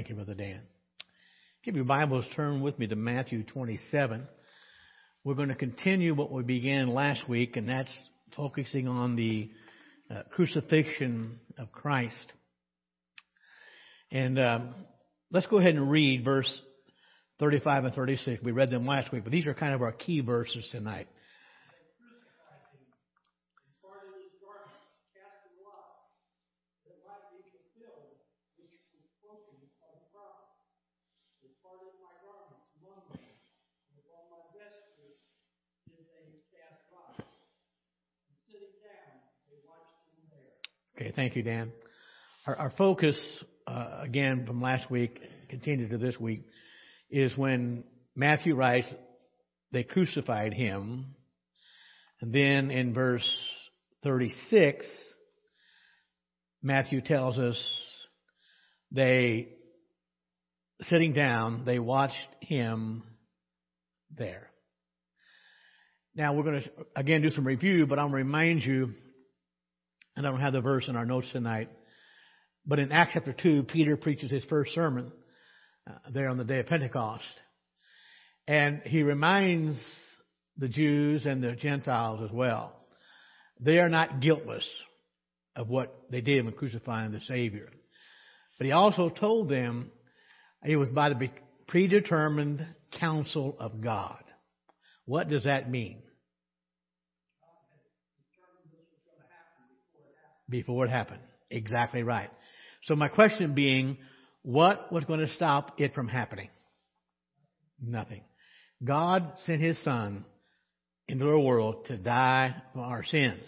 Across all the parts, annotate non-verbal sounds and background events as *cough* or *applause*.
Thank you, Brother Dan. Give your Bibles, turn with me to Matthew 27. We're going to continue what we began last week, and that's focusing on the uh, crucifixion of Christ. And um, let's go ahead and read verse 35 and 36. We read them last week, but these are kind of our key verses tonight. Okay, thank you, Dan. Our, our focus, uh, again, from last week, continued to this week, is when Matthew writes, they crucified him. And then in verse 36, Matthew tells us they, sitting down, they watched him there. Now we're going to again do some review, but I'll remind you I don't have the verse in our notes tonight. But in Acts chapter 2, Peter preaches his first sermon uh, there on the day of Pentecost. And he reminds the Jews and the Gentiles as well. They are not guiltless of what they did when crucifying the Savior. But he also told them it was by the predetermined counsel of God. What does that mean? Before it happened. Exactly right. So my question being, what was going to stop it from happening? Nothing. God sent His Son into the world to die for our sins.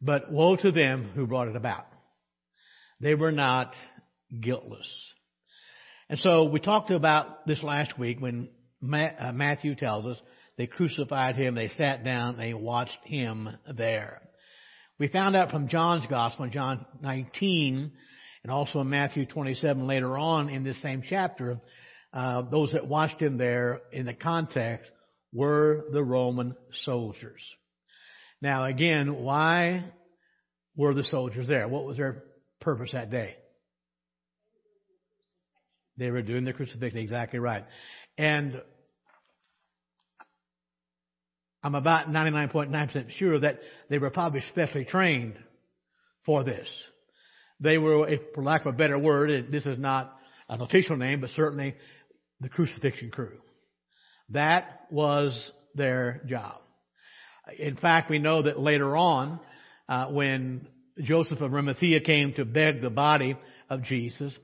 But woe to them who brought it about. They were not guiltless. And so we talked about this last week when uh, Matthew tells us they crucified him, they sat down, they watched him there. We found out from John's Gospel in John 19 and also in Matthew 27 later on in this same chapter, uh, those that watched him there in the context were the Roman soldiers. Now again, why were the soldiers there? What was their purpose that day? They were doing the crucifixion, exactly right. And I'm about 99.9% sure that they were probably specially trained for this. They were, for lack of a better word, this is not an official name, but certainly the crucifixion crew. That was their job. In fact, we know that later on, uh, when Joseph of Arimathea came to beg the body of Jesus,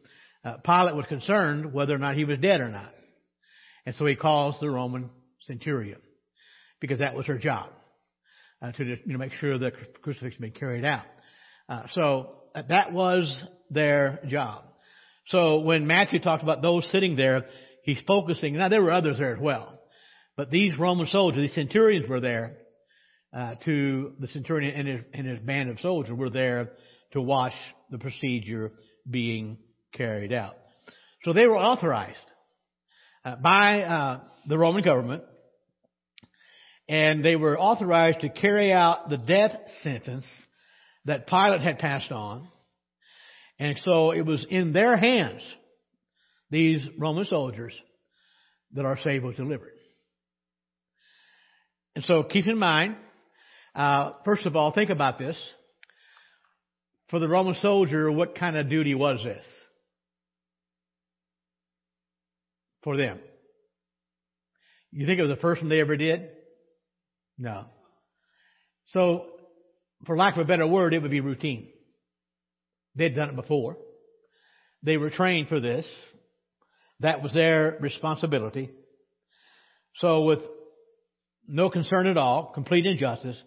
uh, Pilate was concerned whether or not he was dead or not. And so he calls the Roman centurion because that was her job uh, to you know, make sure the crucifixion be carried out. Uh, so uh, that was their job. So when Matthew talks about those sitting there, he's focusing. Now there were others there as well, but these Roman soldiers, these centurions, were there uh, to the centurion and his, and his band of soldiers were there to watch the procedure being carried out. So they were authorized uh, by uh, the Roman government and they were authorized to carry out the death sentence that Pilate had passed on. And so it was in their hands, these Roman soldiers, that our Savior was delivered. And so keep in mind, uh, first of all, think about this. For the Roman soldier, what kind of duty was this? For them. You think it was the first one they ever did? No. So, for lack of a better word, it would be routine. They'd done it before. They were trained for this. That was their responsibility. So with no concern at all, complete injustice,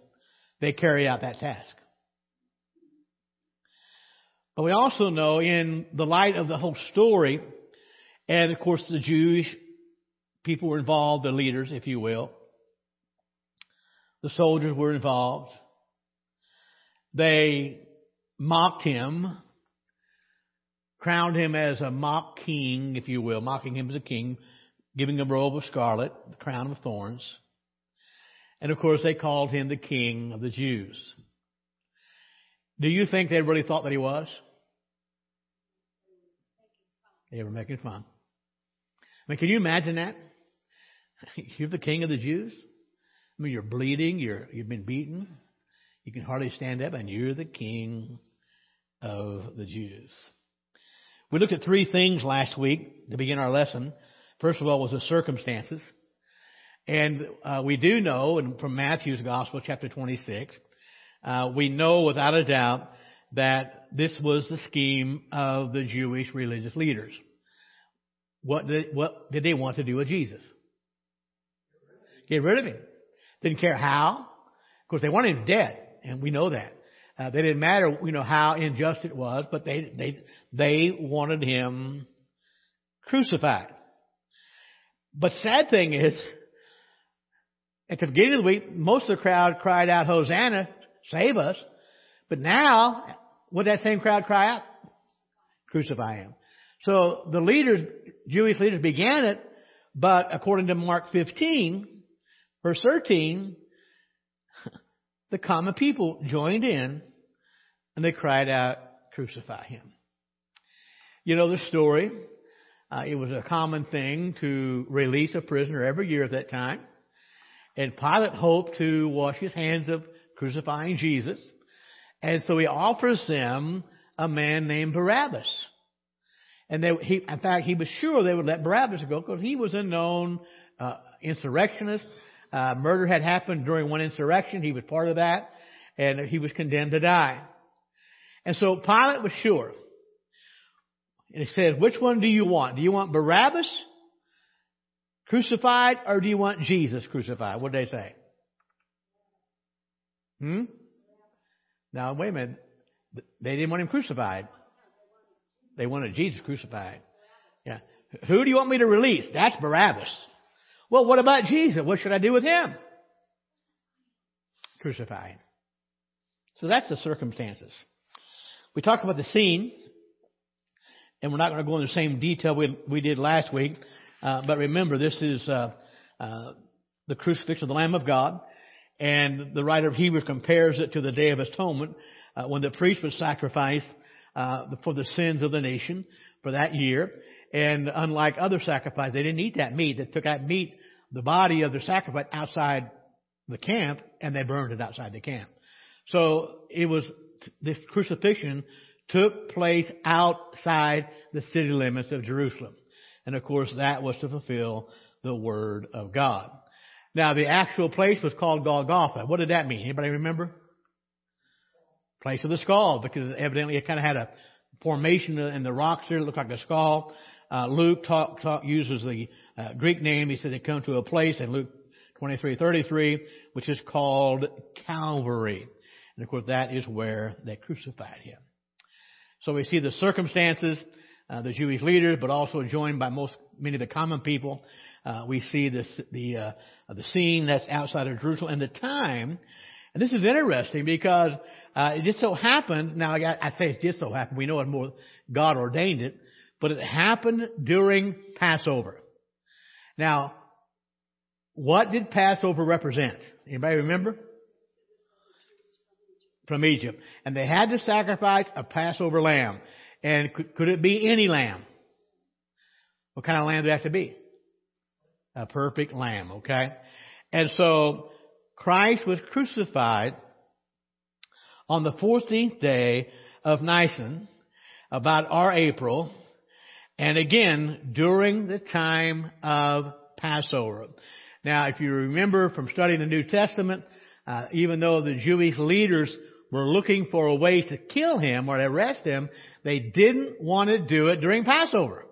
they carry out that task. But we also know in the light of the whole story, and of course the Jewish people were involved, the leaders, if you will, the soldiers were involved. They mocked him, crowned him as a mock king, if you will, mocking him as a king, giving him a robe of scarlet, the crown of thorns. And of course they called him the king of the Jews. Do you think they really thought that he was? They were making fun. I mean, can you imagine that? *laughs* You're the king of the Jews. Mean, you're bleeding. You're you've been beaten. You can hardly stand up, and you're the king of the Jews. We looked at three things last week to begin our lesson. First of all was the circumstances. And uh, we do know, and from Matthew's Gospel, chapter 26, uh, we know without a doubt that this was the scheme of the Jewish religious leaders. What did, what did they want to do with Jesus? Get rid of him. Didn't care how. Of course, they wanted him dead, and we know that. Uh, they didn't matter, you know, how unjust it was, but they they they wanted him crucified. But sad thing is, at the beginning of the week, most of the crowd cried out, Hosanna, save us. But now, would that same crowd cry out? Crucify him. So the leaders, Jewish leaders began it, but according to Mark 15, verse 13, the common people joined in and they cried out, crucify him. You know the story. Uh, it was a common thing to release a prisoner every year at that time. And Pilate hoped to wash his hands of crucifying Jesus. And so he offers them a man named Barabbas. And they, he, in fact, he was sure they would let Barabbas go because he was a known uh, insurrectionist. Uh, murder had happened during one insurrection. He was part of that, and he was condemned to die. And so Pilate was sure. And he said, which one do you want? Do you want Barabbas crucified or do you want Jesus crucified? What did they say? Hmm? Now, wait a minute. They didn't want him crucified. They wanted Jesus crucified. Yeah. Who do you want me to release? That's Barabbas. Well, what about Jesus? What should I do with him? Crucify him. So that's the circumstances. We talked about the scene, and we're not going to go into the same detail we, we did last week. Uh, but remember, this is uh, uh, the crucifixion of the Lamb of God, and the writer of Hebrews compares it to the Day of Atonement, uh, when the priest was sacrificed uh, for the sins of the nation for that year. And unlike other sacrifices, they didn't eat that meat. They took that meat, the body of the sacrifice, outside the camp, and they burned it outside the camp. So it was this crucifixion took place outside the city limits of Jerusalem. And of course that was to fulfill the word of God. Now the actual place was called Golgotha. What did that mean? Anybody remember? Place of the skull, because evidently it kind of had a formation in the rocks there that looked like a skull. Uh, Luke talk, talk, uses the uh, Greek name. He said they come to a place in Luke 23:33, which is called Calvary. And of course, that is where they crucified him. So we see the circumstances, uh, the Jewish leaders, but also joined by most, many of the common people. Uh, we see this, the, uh, the scene that's outside of Jerusalem and the time. And this is interesting because, uh, it just so happened, now I, I say it just so happened, we know it more, God ordained it, but it happened during Passover. Now, what did Passover represent? Anybody remember? from Egypt. And they had to sacrifice a Passover lamb. And could, could it be any lamb? What kind of lamb did it have to be? A perfect lamb, okay? And so Christ was crucified on the 14th day of Nisan, about our April, and again during the time of Passover. Now, if you remember from studying the New Testament, uh, even though the Jewish leaders were looking for a way to kill him or arrest him, they didn't want to do it during Passover.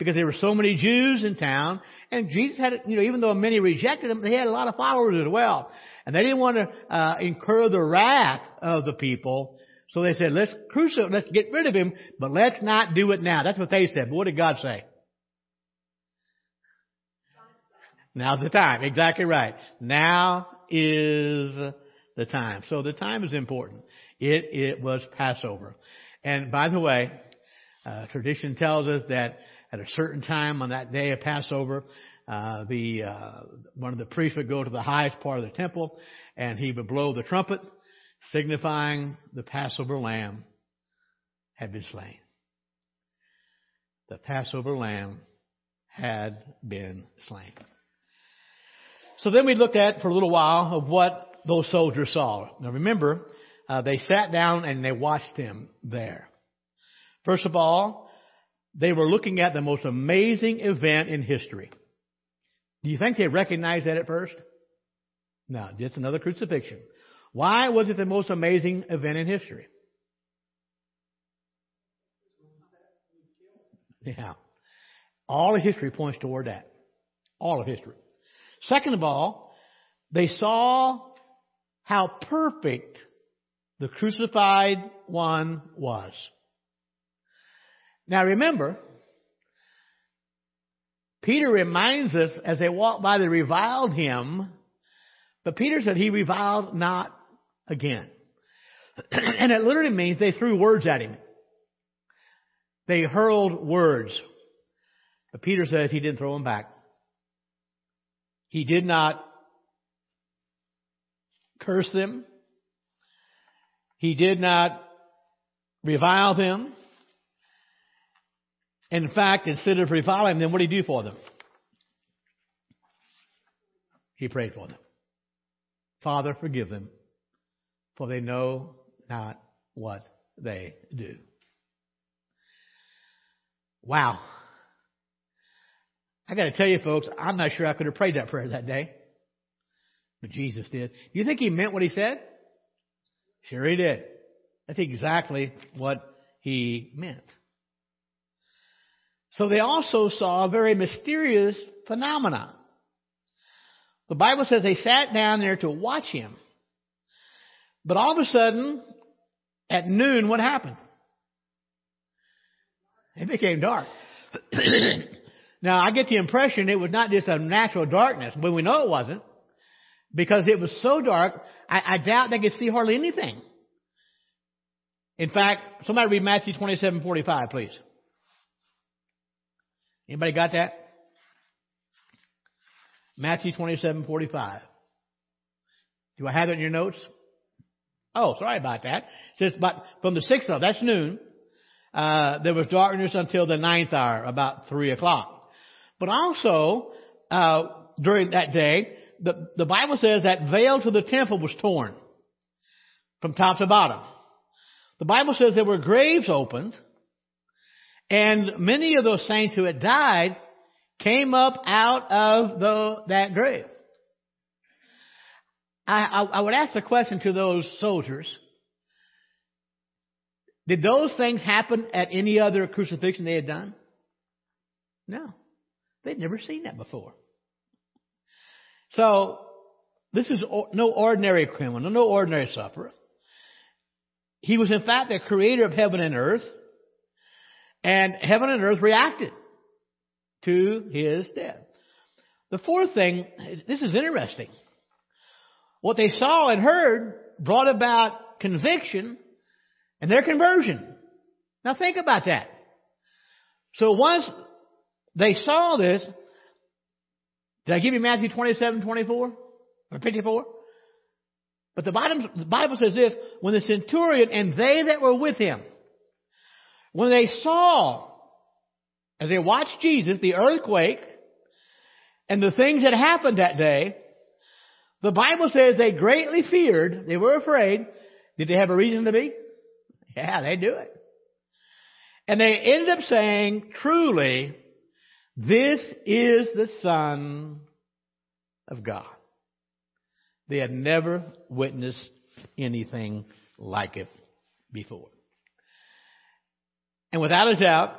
Because there were so many Jews in town, and Jesus had, you know, even though many rejected him, they had a lot of followers as well. And they didn't want to uh, incur the wrath of the people, so they said, let's crucify, let's get rid of him, but let's not do it now. That's what they said. But what did God say? Now's the time. Exactly right. Now is the time. So the time is important. It, it was Passover. And by the way, uh, tradition tells us that at a certain time on that day of Passover, uh, the uh, one of the priests would go to the highest part of the temple, and he would blow the trumpet, signifying the Passover lamb had been slain. the Passover lamb had been slain. So then we looked at for a little while of what those soldiers saw. Now remember, uh, they sat down and they watched him there. First of all, they were looking at the most amazing event in history. Do you think they recognized that at first? No, just another crucifixion. Why was it the most amazing event in history? Yeah. All of history points toward that. All of history. Second of all, they saw how perfect the crucified one was. Now remember, Peter reminds us as they walked by, they reviled him, but Peter said he reviled not again. *clears throat* and it literally means they threw words at him. They hurled words. But Peter says he didn't throw them back. He did not curse them. He did not revile them. In fact, instead of reviling them, what did he do for them? He prayed for them. Father, forgive them, for they know not what they do. Wow. I got to tell you, folks, I'm not sure I could have prayed that prayer that day. But Jesus did. Do you think he meant what he said? Sure he did. That's exactly what he meant. So they also saw a very mysterious phenomenon. The Bible says they sat down there to watch him. But all of a sudden, at noon, what happened? It became dark. *clears throat* now, I get the impression it was not just a natural darkness, but we know it wasn't. Because it was so dark, I, I doubt they could see hardly anything. In fact, somebody read Matthew 27, 45, please. Anybody got that? Matthew 27, 45. Do I have it in your notes? Oh, sorry about that. It says, but from the sixth hour, that's noon, uh, there was darkness until the ninth hour, about three o'clock. But also, uh, during that day, the, the Bible says that veil to the temple was torn from top to bottom. The Bible says there were graves opened, and many of those saints who had died came up out of the, that grave. I, I, I would ask the question to those soldiers, did those things happen at any other crucifixion they had done? No. They'd never seen that before. So, this is no ordinary criminal, no ordinary sufferer. He was in fact the creator of heaven and earth, and heaven and earth reacted to his death. The fourth thing, this is interesting. What they saw and heard brought about conviction and their conversion. Now think about that. So once they saw this, did I give you Matthew 27, 24? Or 54? But the Bible, the Bible says this, when the centurion and they that were with him, when they saw, as they watched Jesus, the earthquake, and the things that happened that day, the Bible says they greatly feared, they were afraid. Did they have a reason to be? Yeah, they do it. And they ended up saying, truly, this is the Son of God. They had never witnessed anything like it before. And without a doubt,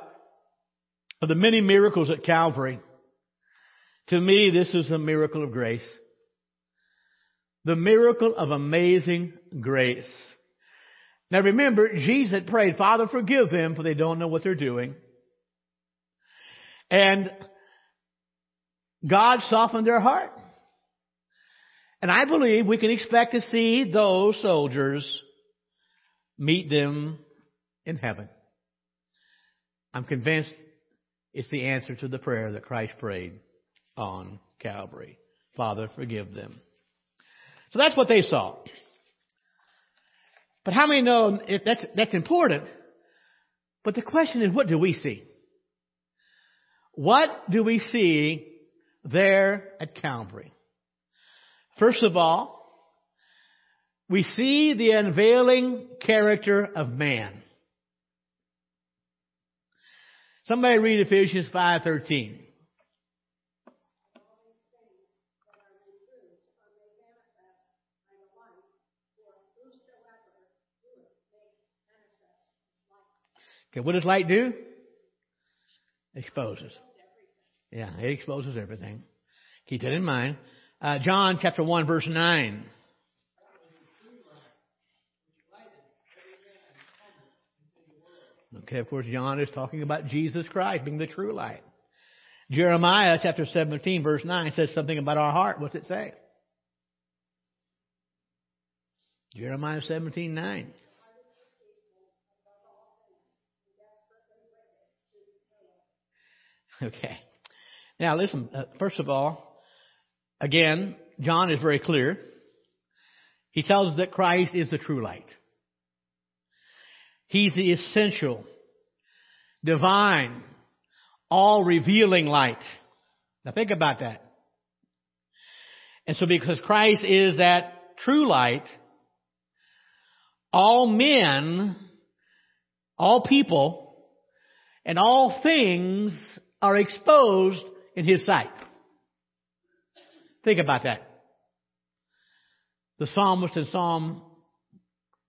of the many miracles at Calvary, to me this is a miracle of grace. The miracle of amazing grace. Now remember, Jesus prayed, Father forgive them for they don't know what they're doing. And God softened their heart. And I believe we can expect to see those soldiers meet them in heaven. I'm convinced it's the answer to the prayer that Christ prayed on Calvary. Father, forgive them. So that's what they saw. But how many know that's, that's important? But the question is, what do we see? What do we see there at Calvary? First of all, we see the unveiling character of man. Somebody read Ephesians 5:13. Okay, what does light do? Exposes. Yeah, it exposes everything. Keep that in mind. Uh, John chapter 1 verse 9. Okay, of course, John is talking about Jesus Christ being the true light. Jeremiah chapter 17 verse 9 says something about our heart. What's it say? Jeremiah 17 9. *laughs* Okay. Now listen, uh, first of all, again, John is very clear. He tells us that Christ is the true light. He's the essential, divine, all revealing light. Now think about that. And so because Christ is that true light, all men, all people, and all things are exposed in His sight. Think about that. The psalmist in Psalm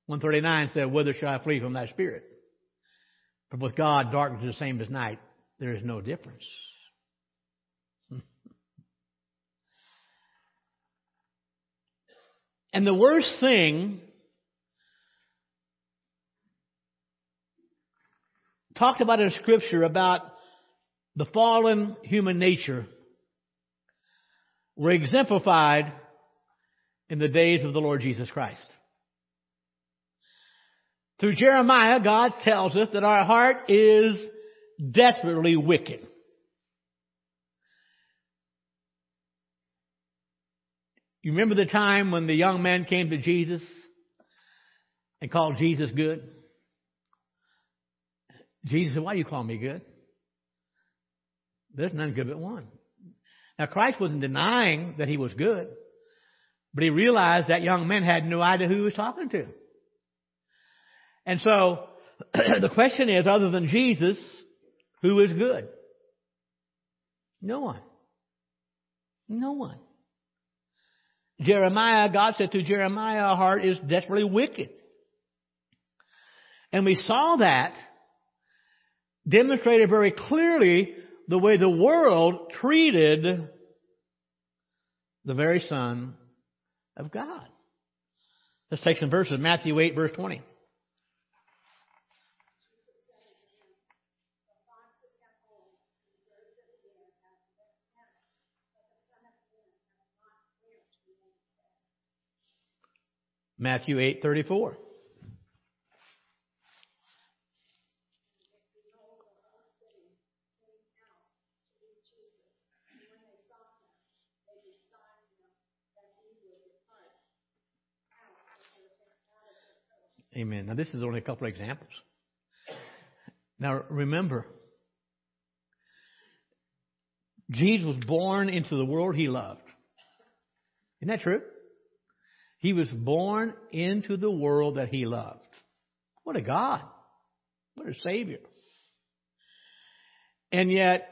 139 said, Whither shall I flee from thy spirit? But with God, darkness is the same as night. There is no difference. *laughs* and the worst thing talked about in Scripture about the fallen human nature were exemplified in the days of the Lord Jesus Christ. Through Jeremiah, God tells us that our heart is desperately wicked. You remember the time when the young man came to Jesus and called Jesus good? Jesus said, Why do you call me good? There's none good but one. Now Christ wasn't denying that he was good, but he realized that young man had no idea who he was talking to. And so *clears throat* the question is, other than Jesus, who is good? No one. No one. Jeremiah, God said to Jeremiah, our heart is desperately wicked. And we saw that demonstrated very clearly the way the world treated the very Son of God. Let's take some verses. Matthew 8, verse 20. Matthew 8:34. Amen. Now, this is only a couple of examples. Now, remember, Jesus was born into the world he loved. Isn't that true? He was born into the world that he loved. What a God. What a Savior. And yet,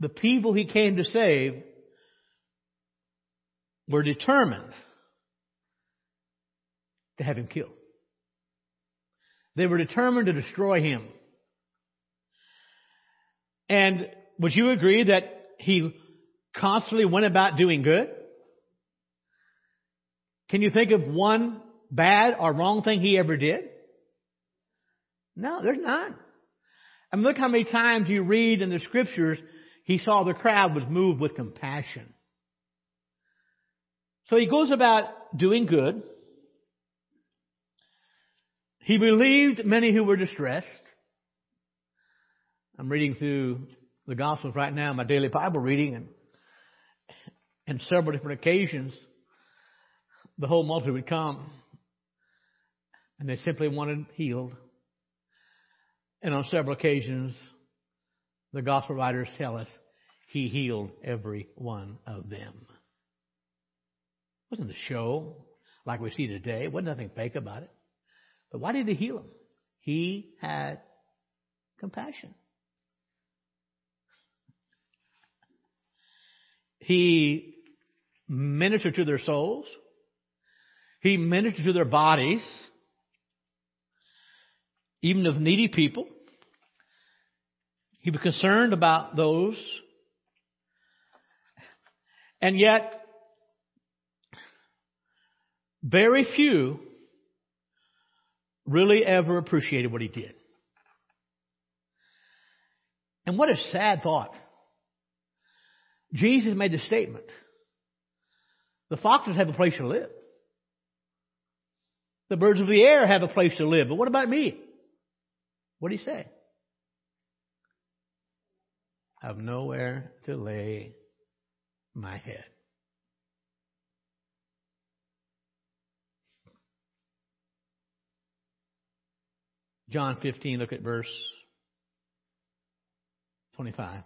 the people he came to save were determined to have him killed. They were determined to destroy him. And would you agree that he constantly went about doing good? Can you think of one bad or wrong thing he ever did? No, there's none. I mean, look how many times you read in the scriptures he saw the crowd was moved with compassion. So he goes about doing good. He relieved many who were distressed. I'm reading through the Gospels right now, my daily Bible reading, and in several different occasions, the whole multitude would come, and they simply wanted healed. And on several occasions, the gospel writers tell us he healed every one of them. It wasn't a show like we see today. It wasn't nothing fake about it. But why did he heal them? He had compassion. He ministered to their souls. He ministered to their bodies, even of needy people. He was concerned about those. And yet, very few really ever appreciated what he did. And what a sad thought. Jesus made the statement. The foxes have a place to live. The birds of the air have a place to live. But what about me? What did he say? I have nowhere to lay my head. John 15, look at verse 25.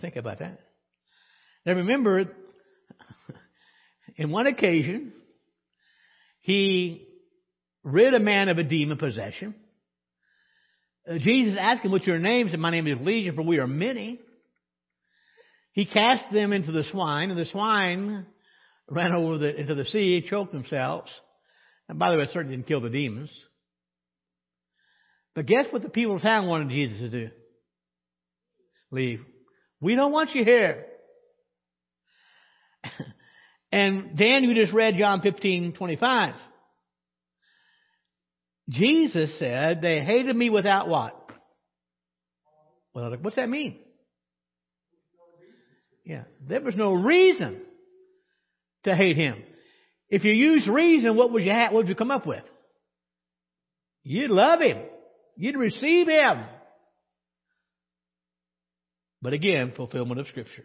Think about that. Now remember, in one occasion, he rid a man of a demon possession. Uh, Jesus asked him, What's your name? He said, My name is Legion, for we are many. He cast them into the swine, and the swine ran over the, into the sea, choked themselves. And by the way, it certainly didn't kill the demons. But guess what the people of town wanted Jesus to do? Leave. We don't want you here. *laughs* and Dan, you just read John 15, 25. Jesus said, they hated me without what? Well, what's that mean? Yeah, there was no reason to hate him. If you use reason, what would you have, what would you come up with? You'd love him. You'd receive him. But again, fulfillment of Scripture.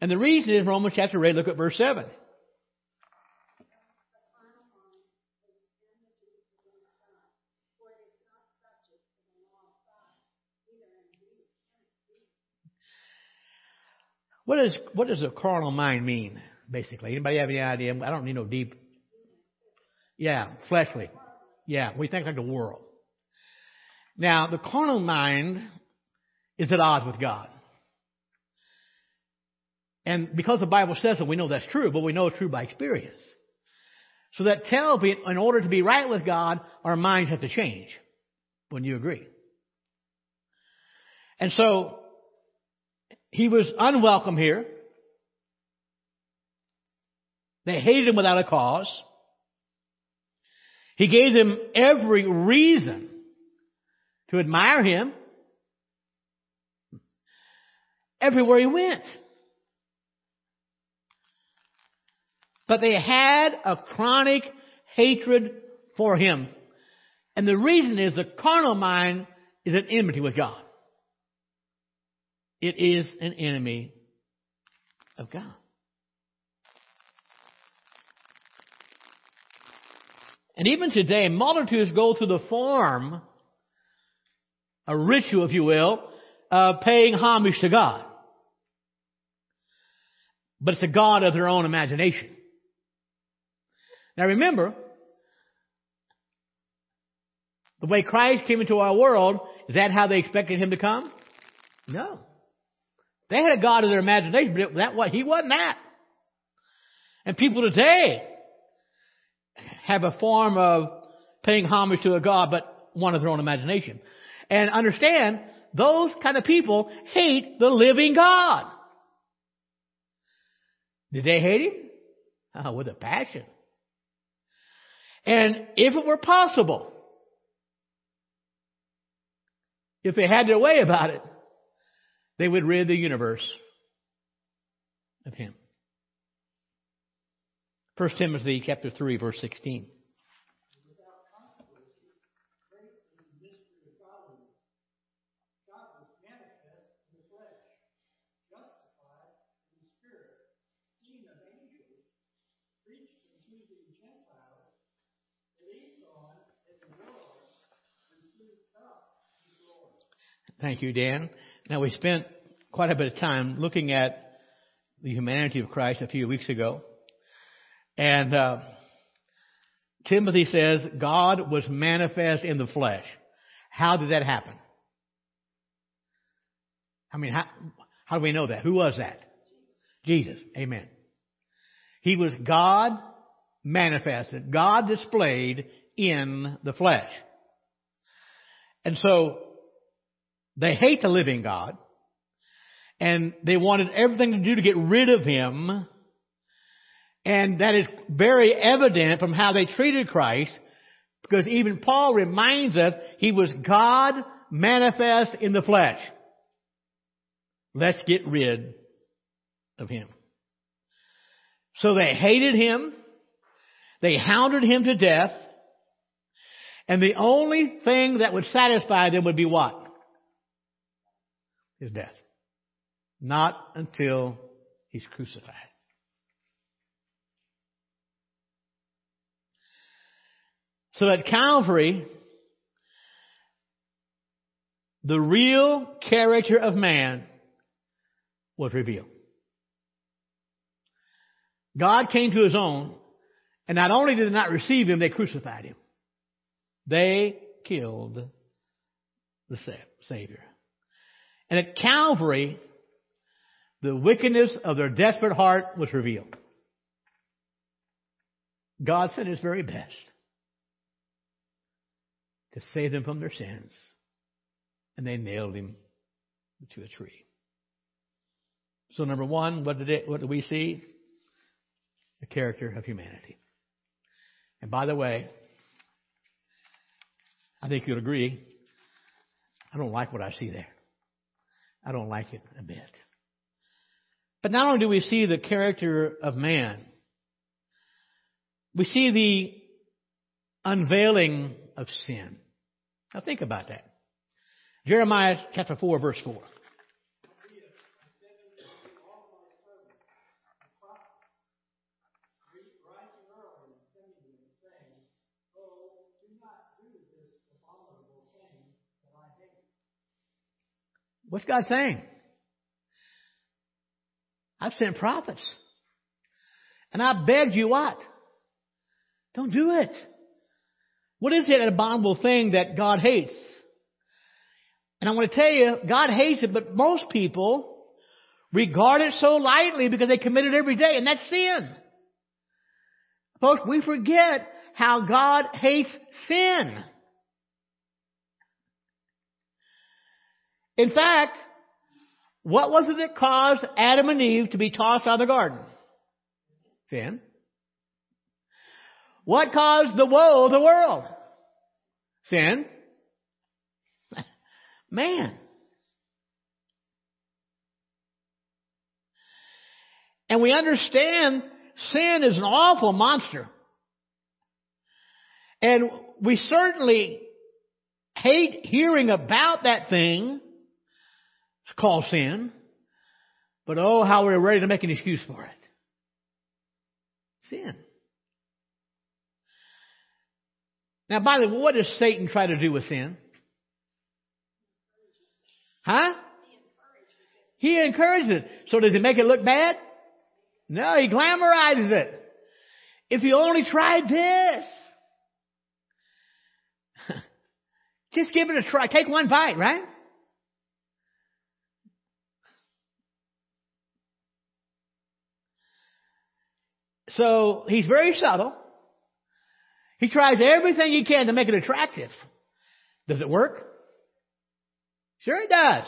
And the reason is Romans chapter 8, look at verse 7. What does what does a carnal mind mean, basically? Anybody have any idea? I don't need no deep. Yeah, fleshly. Yeah, we think like the world. Now, the carnal mind is at odds with God. And because the Bible says it, we know that's true, but we know it's true by experience. So that tells me in order to be right with God, our minds have to change. Wouldn't you agree? And so, he was unwelcome here. They hated him without a cause. He gave them every reason to admire him everywhere he went. But they had a chronic hatred for him. And the reason is the carnal mind is an enmity with God. It is an enemy of God. And even today, multitudes go through the form, a ritual, if you will, of paying homage to God. But it's a God of their own imagination. Now remember, the way Christ came into our world, is that how they expected him to come? No. They had a God of their imagination, but that what he wasn't that. And people today have a form of paying homage to a God, but one of their own imagination. And understand, those kind of people hate the living God. Did they hate him? Oh, with a passion. And if it were possible, if they had their way about it, they would rid the universe of him. 1 Timothy chapter 3 verse 16. Thank you, Dan. Now we spent quite a bit of time looking at the humanity of Christ a few weeks ago. And uh, Timothy says God was manifest in the flesh. How did that happen? I mean, how, how do we know that? Who was that? Jesus. Amen. He was God manifested, God displayed in the flesh. And so they hate the living God and they wanted everything to do to get rid of him. And that is very evident from how they treated Christ because even Paul reminds us he was God manifest in the flesh. Let's get rid of him. So they hated him. They hounded him to death. And the only thing that would satisfy them would be what? His death. Not until he's crucified. So at Calvary, the real character of man was revealed. God came to his own, and not only did they not receive him, they crucified him. They killed the Savior. And at Calvary, the wickedness of their desperate heart was revealed. God sent his very best to save them from their sins, and they nailed him to a tree. So number one, what did, it, what do we see? The character of humanity. And by the way, I think you'll agree, I don't like what I see there. I don't like it a bit. But not only do we see the character of man, we see the unveiling of sin. Now think about that. Jeremiah chapter 4 verse 4. What's God saying? I've sent prophets. And I begged you what? Don't do it. What is it, an abominable thing that God hates? And I want to tell you, God hates it, but most people regard it so lightly because they commit it every day, and that's sin. Folks, we forget how God hates sin. In fact, what was it that caused Adam and Eve to be tossed out of the garden? Sin. What caused the woe of the world? Sin. *laughs* Man. And we understand sin is an awful monster. And we certainly hate hearing about that thing it's called sin. But oh, how we're ready to make an excuse for it. Sin. Now, by the way, what does Satan try to do with sin? Huh? He encourages it. So does he make it look bad? No, he glamorizes it. If you only tried this. *laughs* Just give it a try. Take one bite, right? So he's very subtle. He tries everything he can to make it attractive. Does it work? Sure it does.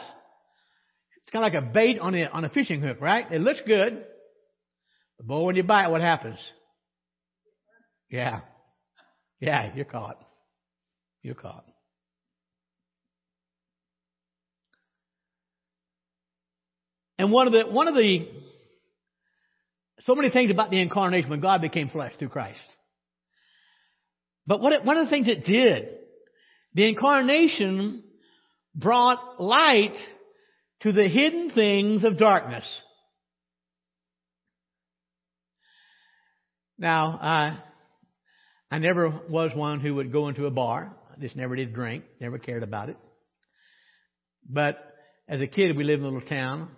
It's kind of like a bait on a, on a fishing hook, right? It looks good. But boy, when you bite, what happens? Yeah. Yeah, you're caught. You're caught. And one of the, one of the so many things about the incarnation when God became flesh through Christ. But what it, one of the things it did, the incarnation brought light to the hidden things of darkness. Now, I, I never was one who would go into a bar. I just never did drink, never cared about it. But as a kid, we lived in a little town,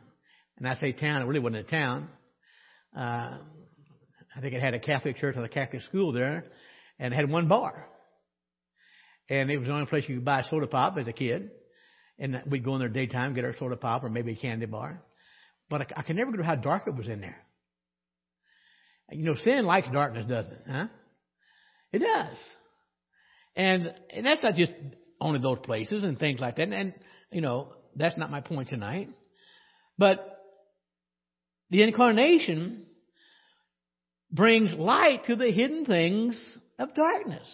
and I say town, it really wasn't a town. Uh, I think it had a Catholic church and a Catholic school there, and it had one bar. And it was the only place you could buy soda pop as a kid. And we'd go in there daytime, get our soda pop or maybe a candy bar. But I, I can never get how dark it was in there. You know, sin likes darkness, doesn't it? Huh? It does. And, and that's not just only those places and things like that. And, and, you know, that's not my point tonight. But the incarnation brings light to the hidden things of darkness.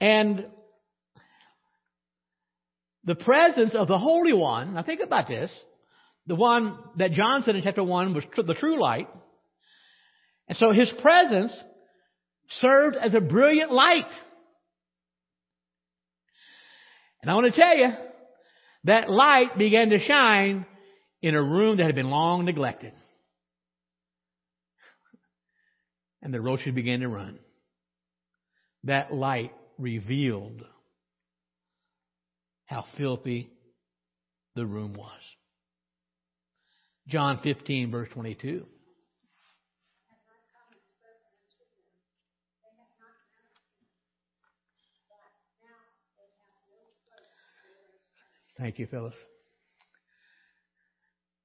And the presence of the Holy One, now think about this, the one that John said in chapter 1 was the true light. And so his presence served as a brilliant light. And I want to tell you, that light began to shine in a room that had been long neglected. And the roaches began to run. That light revealed how filthy the room was. John 15, verse 22. Thank you, Phyllis.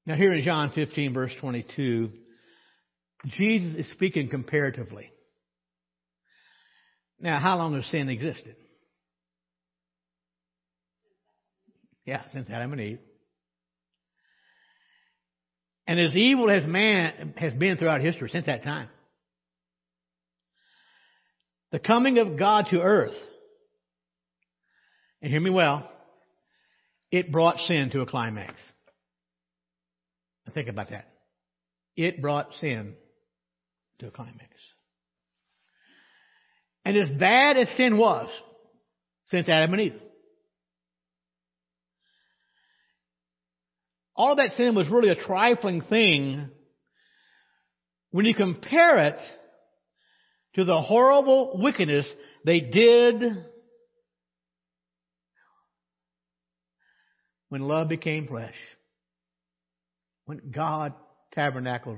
Now, here in John 15, verse 22, Jesus is speaking comparatively. Now, how long has sin existed? Yeah, since Adam and Eve. And as evil as man has been throughout history since that time, the coming of God to earth, and hear me well, it brought sin to a climax. Think about that. It brought sin to a climax. And as bad as sin was since Adam and Eve, all that sin was really a trifling thing when you compare it to the horrible wickedness they did when love became flesh, when God tabernacled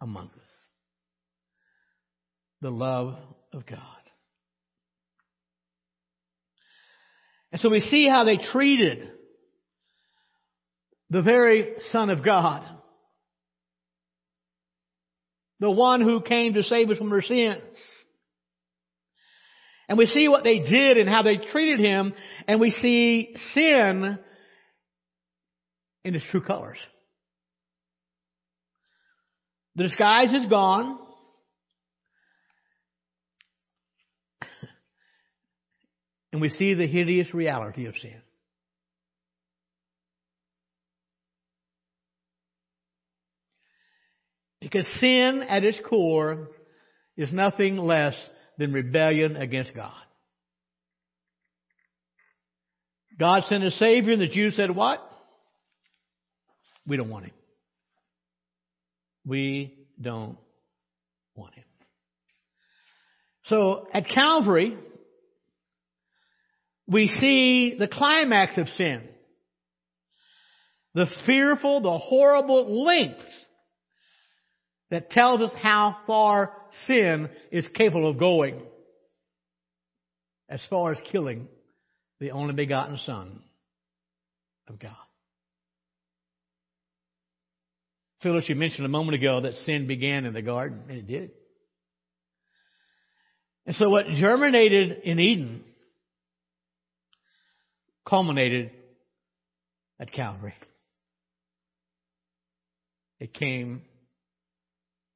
among us. The love of God. And so we see how they treated the very Son of God. The one who came to save us from our sins. And we see what they did and how they treated him, and we see sin in its true colors. The disguise is gone. And we see the hideous reality of sin. Because sin at its core is nothing less than rebellion against God. God sent a Savior and the Jews said what? We don't want him. We don't want him. So at Calvary, we see the climax of sin. The fearful, the horrible lengths that tells us how far sin is capable of going as far as killing the only begotten Son of God. Phyllis, you mentioned a moment ago that sin began in the garden, and it did. And so what germinated in Eden culminated at Calvary. It came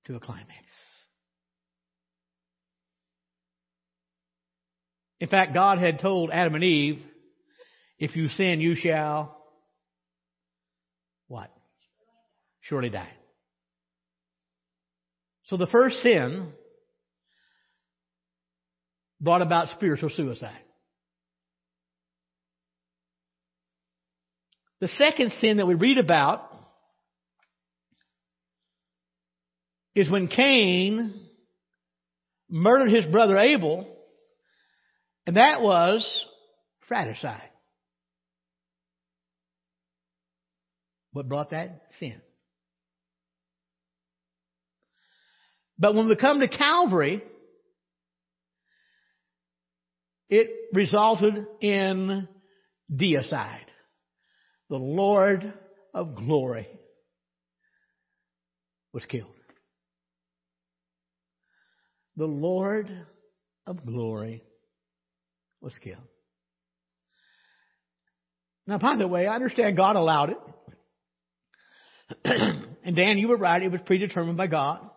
to a climax. In fact, God had told Adam and Eve, if you sin, you shall what? Surely die. So the first sin brought about spiritual suicide. The second sin that we read about is when Cain murdered his brother Abel, and that was fratricide. What brought that? Sin. But when we come to Calvary, it resulted in deicide. The Lord of glory was killed. The Lord of glory was killed. Now, by the way, I understand God allowed it. *clears throat* and Dan, you were right. It was predetermined by God.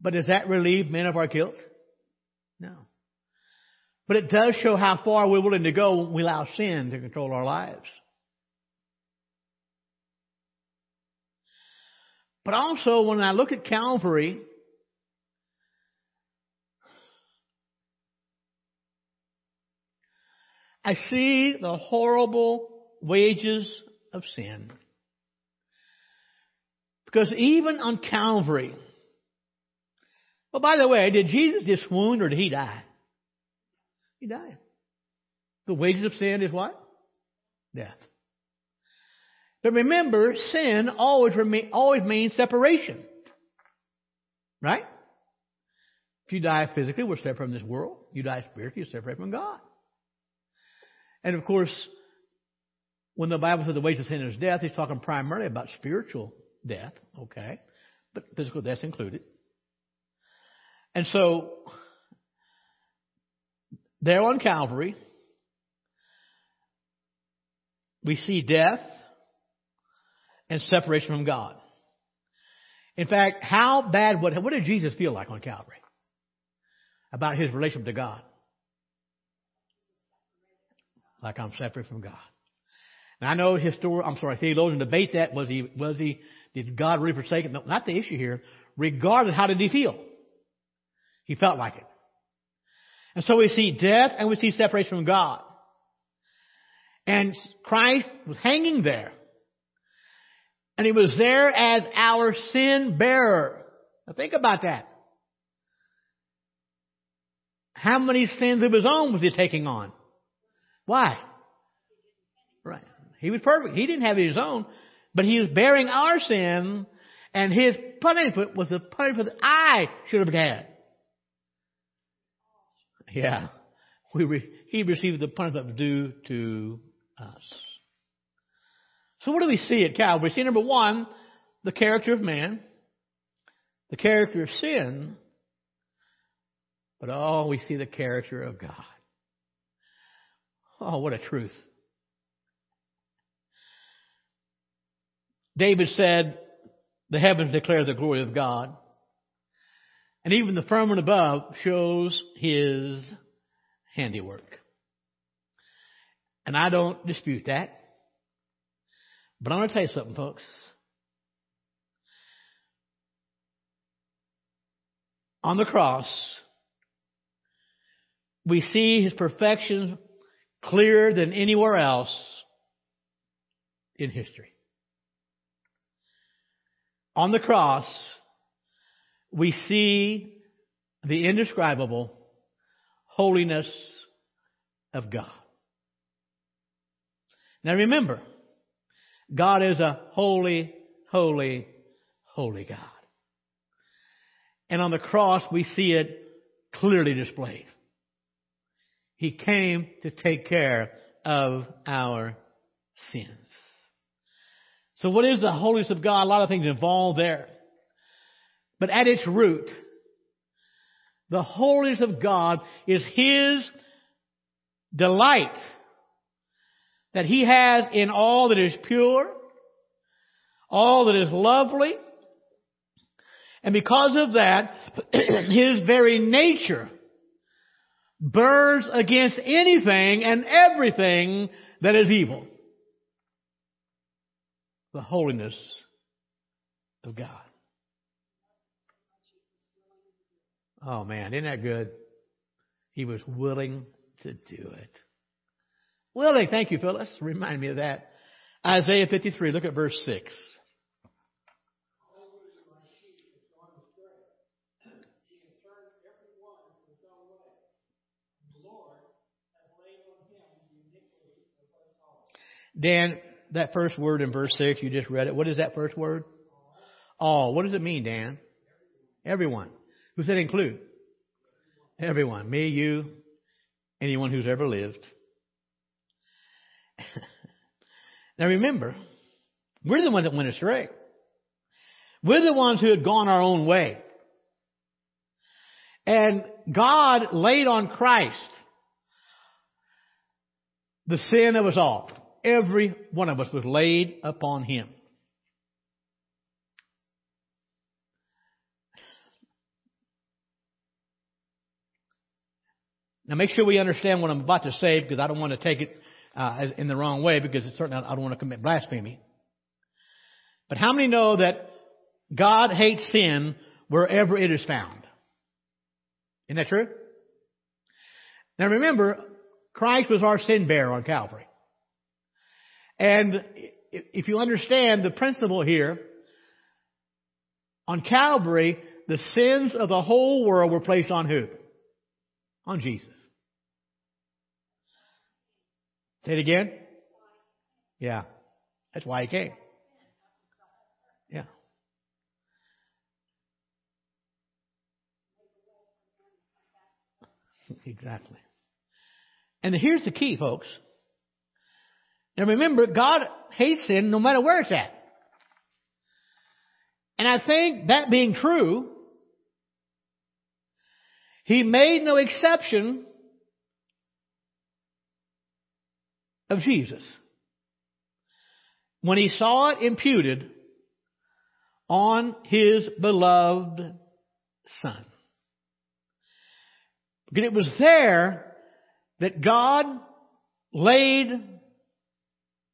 But does that relieve men of our guilt? No. But it does show how far we're willing to go when we allow sin to control our lives. But also, when I look at Calvary, I see the horrible wages of sin. Because even on Calvary, well, by the way, did Jesus just swoon or did he die? He died. The wages of sin is what? Death. But remember, sin always always means separation. Right? If you die physically, we're separate from this world. You die spiritually, you're separate from God. And of course, when the Bible says the wages of sin is death, he's talking primarily about spiritual death, okay? But physical death's included. And so, there on Calvary, we see death and separation from God. In fact, how bad, what, what did Jesus feel like on Calvary? About his relationship to God. Like I'm separate from God. Now I know historical, I'm sorry, theologians debate that. Was he, was he, did God really forsake him? No, not the issue here. Regardless, how did he feel? He felt like it. And so we see death and we see separation from God. And Christ was hanging there. And he was there as our sin bearer. Now think about that. How many sins of his own was he taking on? Why? Right. He was perfect. He didn't have his own, but he was bearing our sin, and his punishment was the punishment that I should have had. Yeah. We re- he received the punishment due to us. So what do we see at Calvary? We see number one, the character of man, the character of sin, but oh, we see the character of God. Oh, what a truth. David said, the heavens declare the glory of God. And even the firmament above shows his handiwork. And I don't dispute that. But I'm going to tell you something, folks. On the cross, we see his perfection clearer than anywhere else in history. On the cross, we see the indescribable holiness of God. Now remember, God is a holy, holy, holy God. And on the cross, we see it clearly displayed. He came to take care of our sins. So what is the holiness of God? A lot of things involved there. But at its root, the holiness of God is His delight that He has in all that is pure, all that is lovely, and because of that, *clears throat* His very nature burns against anything and everything that is evil. The holiness of God. Oh man, isn't that good? He was willing to do it. Willing. Thank you, Phyllis. Remind me of that. Isaiah 53, look at verse 6. Dan, that first word in verse 6, you just read it. What is that first word? All. What does it mean, Dan? Everyone. Who's that include? Everyone. Me, you, anyone who's ever lived. *laughs* now remember, we're the ones that went astray. We're the ones who had gone our own way. And God laid on Christ the sin of us all. Every one of us was laid upon Him. Now make sure we understand what I'm about to say because I don't want to take it uh, in the wrong way because it's certainly I don't want to commit blasphemy. But how many know that God hates sin wherever it is found? Isn't that true? Now remember, Christ was our sin bearer on Calvary. And if you understand the principle here, on Calvary, the sins of the whole world were placed on who? On Jesus. Say it again. Yeah. That's why he came. Yeah. *laughs* exactly. And here's the key, folks. Now remember, God hates sin no matter where it's at. And I think that being true, He made no exception of Jesus. When he saw it imputed on his beloved Son. Because it was there that God laid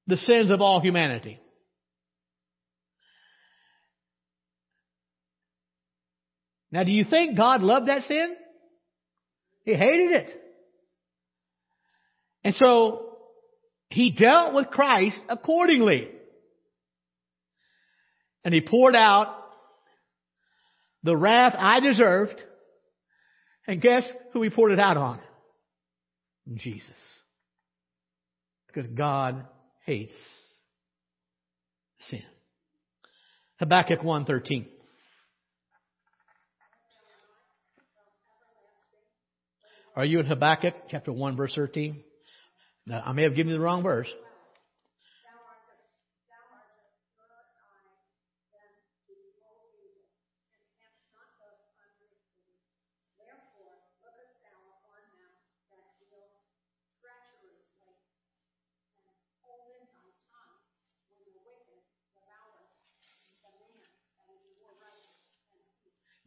the sins of all humanity. Now, do you think God loved that sin? He hated it. And so, he dealt with Christ accordingly. And he poured out the wrath I deserved. And guess who he poured it out on? Jesus. Because God hates sin. Habakkuk 1.13. Are you in Habakkuk chapter 1 verse 13? Now, I may have given you the wrong verse.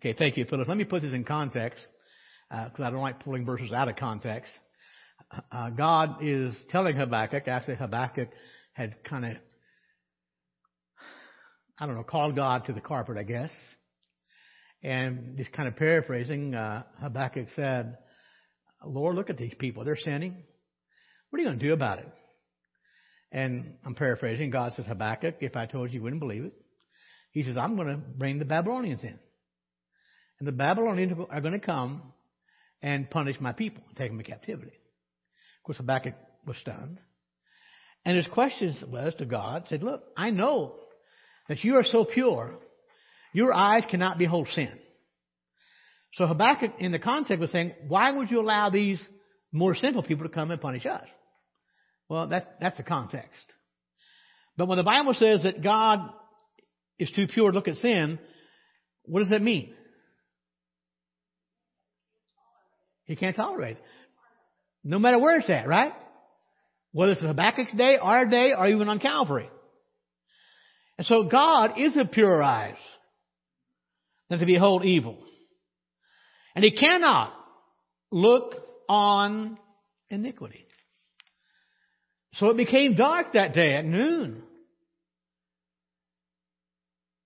Okay, thank you, Phyllis. Let me put this in context, because uh, I don't like pulling verses out of context uh, God is telling Habakkuk, after Habakkuk had kind of, I don't know, called God to the carpet, I guess. And just kind of paraphrasing, uh, Habakkuk said, Lord, look at these people. They're sinning. What are you going to do about it? And I'm paraphrasing. God says, Habakkuk, if I told you, you wouldn't believe it. He says, I'm going to bring the Babylonians in. And the Babylonians are going to come and punish my people, and take them into captivity course, Habakkuk was stunned. And his question was to God, said, look, I know that you are so pure, your eyes cannot behold sin. So Habakkuk, in the context, was saying, why would you allow these more sinful people to come and punish us? Well, that's, that's the context. But when the Bible says that God is too pure to look at sin, what does that mean? He can't tolerate it. No matter where it's at, right? Whether it's Habakkuk's day, our day, or even on Calvary. And so God is a purer eyes than to behold evil. And He cannot look on iniquity. So it became dark that day at noon.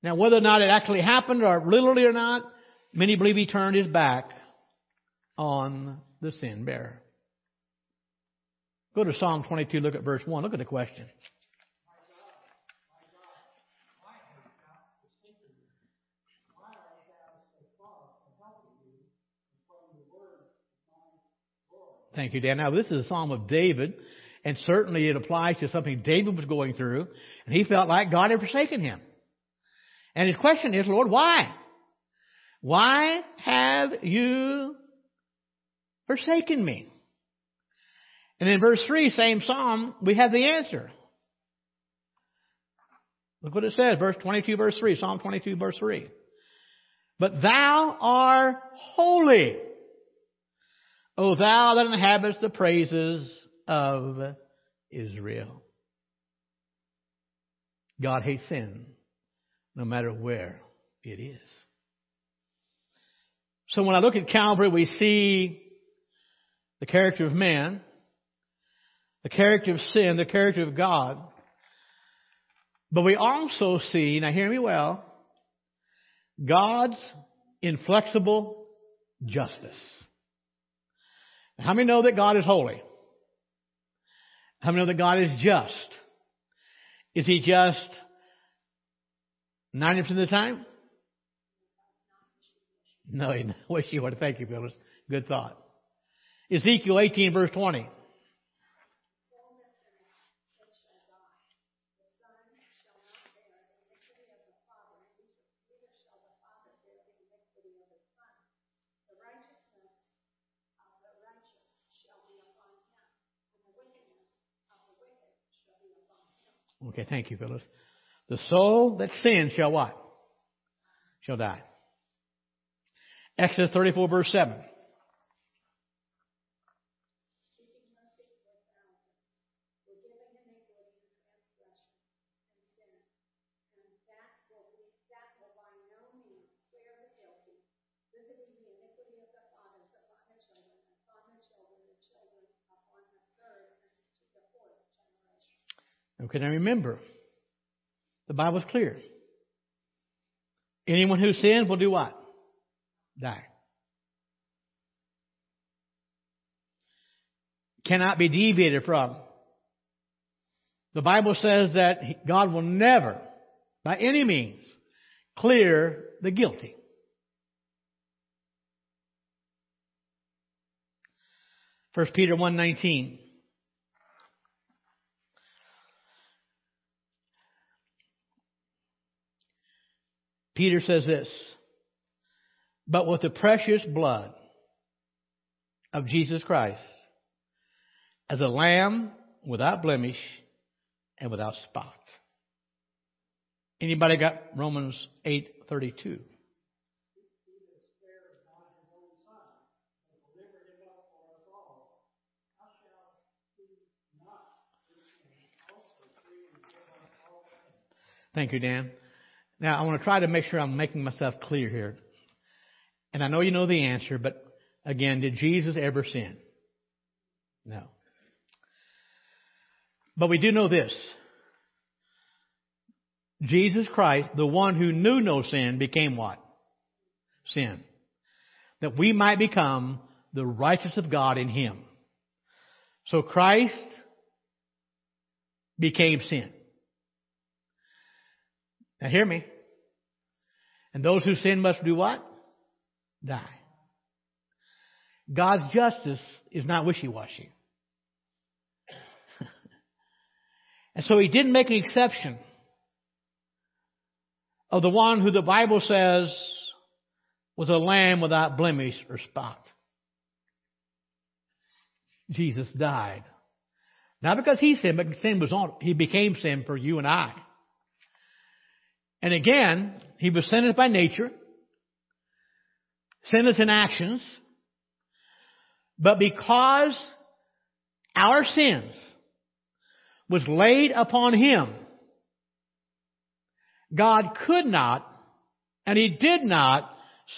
Now, whether or not it actually happened or literally or not, many believe he turned his back on the sin bearer. Go to Psalm 22, look at verse 1. Look at the question. Thank you, Dan. Now, this is a Psalm of David, and certainly it applies to something David was going through, and he felt like God had forsaken him. And his question is, Lord, why? Why have you forsaken me? And in verse 3, same psalm, we have the answer. Look what it says, verse 22, verse 3, Psalm 22, verse 3. But thou art holy, O thou that inhabitest the praises of Israel. God hates sin, no matter where it is. So when I look at Calvary, we see the character of man, the character of sin, the character of God. But we also see, now hear me well, God's inflexible justice. How many know that God is holy? How many know that God is just? Is He just 90% of the time? No, he *laughs* wish you would. Thank you, Phyllis. Good thought. Ezekiel 18 verse 20. Okay, thank you, Phyllis. The soul that sins shall what? Shall die. Exodus 34 verse 7. Okay, now remember, the Bible's clear. Anyone who sins will do what? Die. Cannot be deviated from. The Bible says that God will never, by any means, clear the guilty. First Peter 1.19 Peter says this, but with the precious blood of Jesus Christ, as a lamb without blemish and without spot. Anybody got Romans 8:32? Thank you, Dan. Now, I want to try to make sure I'm making myself clear here. And I know you know the answer, but again, did Jesus ever sin? No. But we do know this. Jesus Christ, the one who knew no sin, became what? Sin. That we might become the righteousness of God in Him. So Christ became sin. Now hear me. And those who sin must do what? Die. God's justice is not wishy-washy. *laughs* and so he didn't make an exception of the one who the Bible says was a lamb without blemish or spot. Jesus died. Not because he sinned, but sin was on, he became sin for you and I. And again, he was sinless by nature, sinless in actions, but because our sins was laid upon him, God could not, and he did not,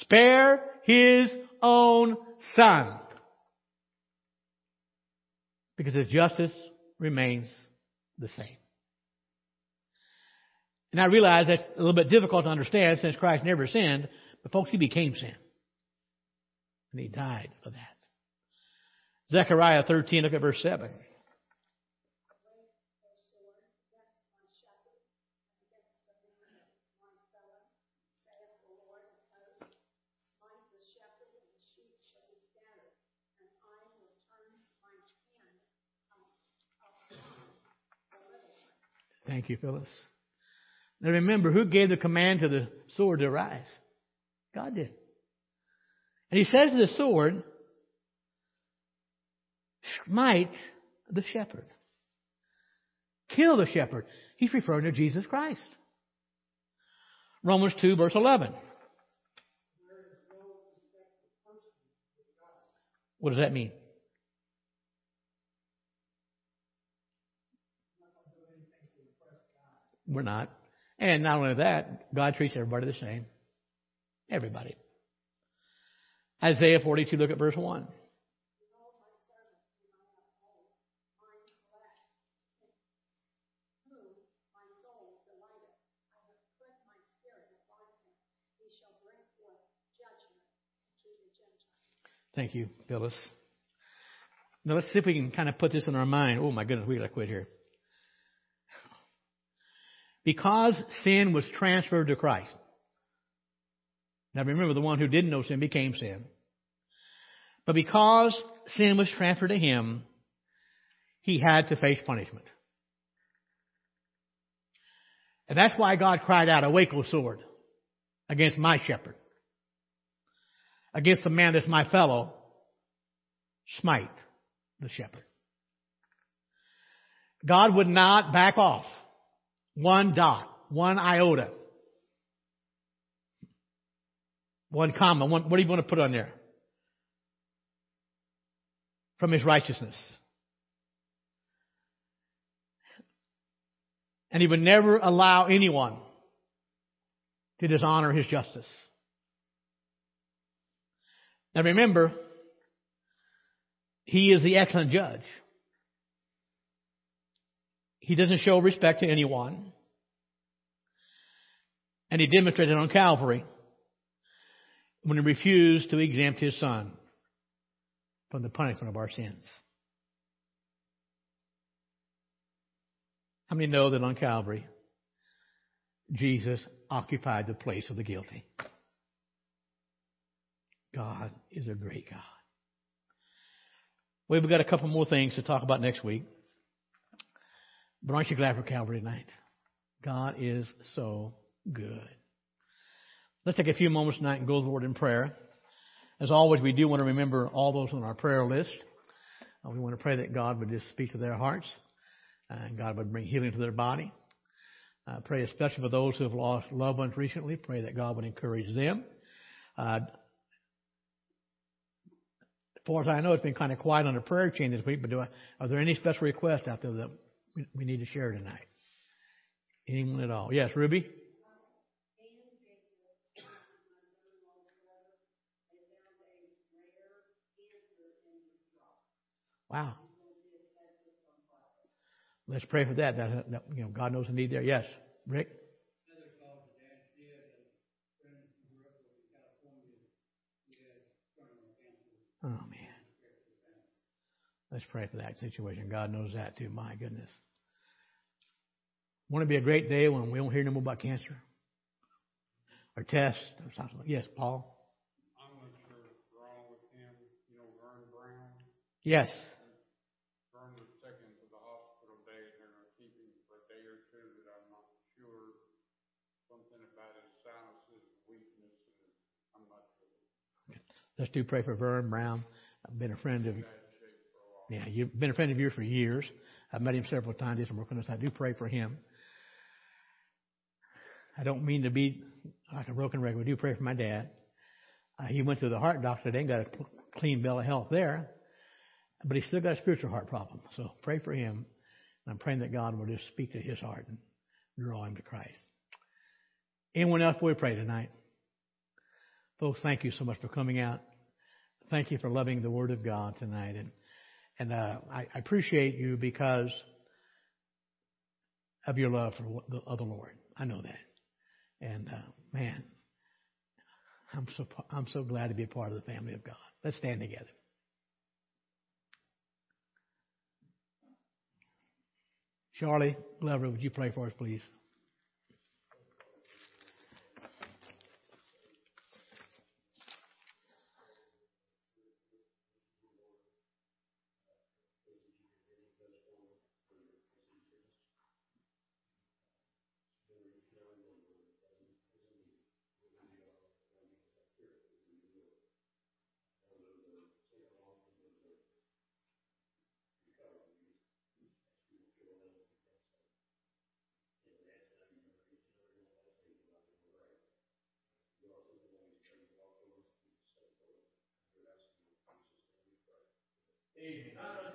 spare his own son. Because his justice remains the same. And I realize that's a little bit difficult to understand since Christ never sinned, but folks, he became sin. And he died for that. Zechariah 13, look at verse 7. Thank you, Phyllis. Now remember, who gave the command to the sword to rise? God did. And he says to the sword, smite the shepherd. Kill the shepherd. He's referring to Jesus Christ. Romans 2 verse 11. What does that mean? We're not. And not only that, God treats everybody the same. Everybody. Isaiah 42, look at verse 1. Thank you, Phyllis. Now let's see if we can kind of put this in our mind. Oh my goodness, we gotta quit here. Because sin was transferred to Christ. Now remember, the one who didn't know sin became sin. But because sin was transferred to him, he had to face punishment. And that's why God cried out, Awake, O sword, against my shepherd against the man that's my fellow, smite the shepherd. God would not back off one dot, one iota, one comma. One, what do you want to put on there? From his righteousness. And he would never allow anyone to dishonor his justice. Now remember, he is the excellent judge. He doesn't show respect to anyone. And he demonstrated on Calvary when he refused to exempt his son from the punishment of our sins. How many know that on Calvary, Jesus occupied the place of the guilty? God is a great God. We've got a couple more things to talk about next week. But aren't you glad for Calvary tonight? God is so good. Let's take a few moments tonight and go to the Lord in prayer. As always, we do want to remember all those on our prayer list. Uh, we want to pray that God would just speak to their hearts and God would bring healing to their body. I pray especially for those who have lost loved ones recently. Pray that God would encourage them. Uh, far as I know, it's been kind of quiet on the prayer chain this week, but I, are there any special requests out there that we, need to share tonight? Anyone at all? Yes, Ruby? Wow. Let's pray for that. That, that you know, God knows the need there. Yes, Rick. Oh man. Let's pray for that situation. God knows that too. My goodness. Want to be a great day when we don't hear no more about cancer or tests or something. Yes, Paul. I'm not sure what's wrong with him. You know, Vern Brown. Yes. Vern was taken to the hospital today and they're going to keep him for a day or two, but I'm not sure. Something about his sinuses, weakness, and I'm not sure. Let's do pray for Vern Brown. I've been a friend of yeah, you've been a friend of yours for years. I've met him several times. He's working with us. I do pray for him. I don't mean to be like a broken record. We do pray for my dad. Uh, he went to the heart doctor and got a clean bill of health there, but he's still got a spiritual heart problem. So pray for him. And I'm praying that God will just speak to his heart and draw him to Christ. Anyone else we pray tonight? Folks, thank you so much for coming out. Thank you for loving the Word of God tonight. And and uh, I, I appreciate you because of your love for of the Lord. I know that. And uh, man, I'm so I'm so glad to be a part of the family of God. Let's stand together. Charlie Glover, would you pray for us, please? Amen.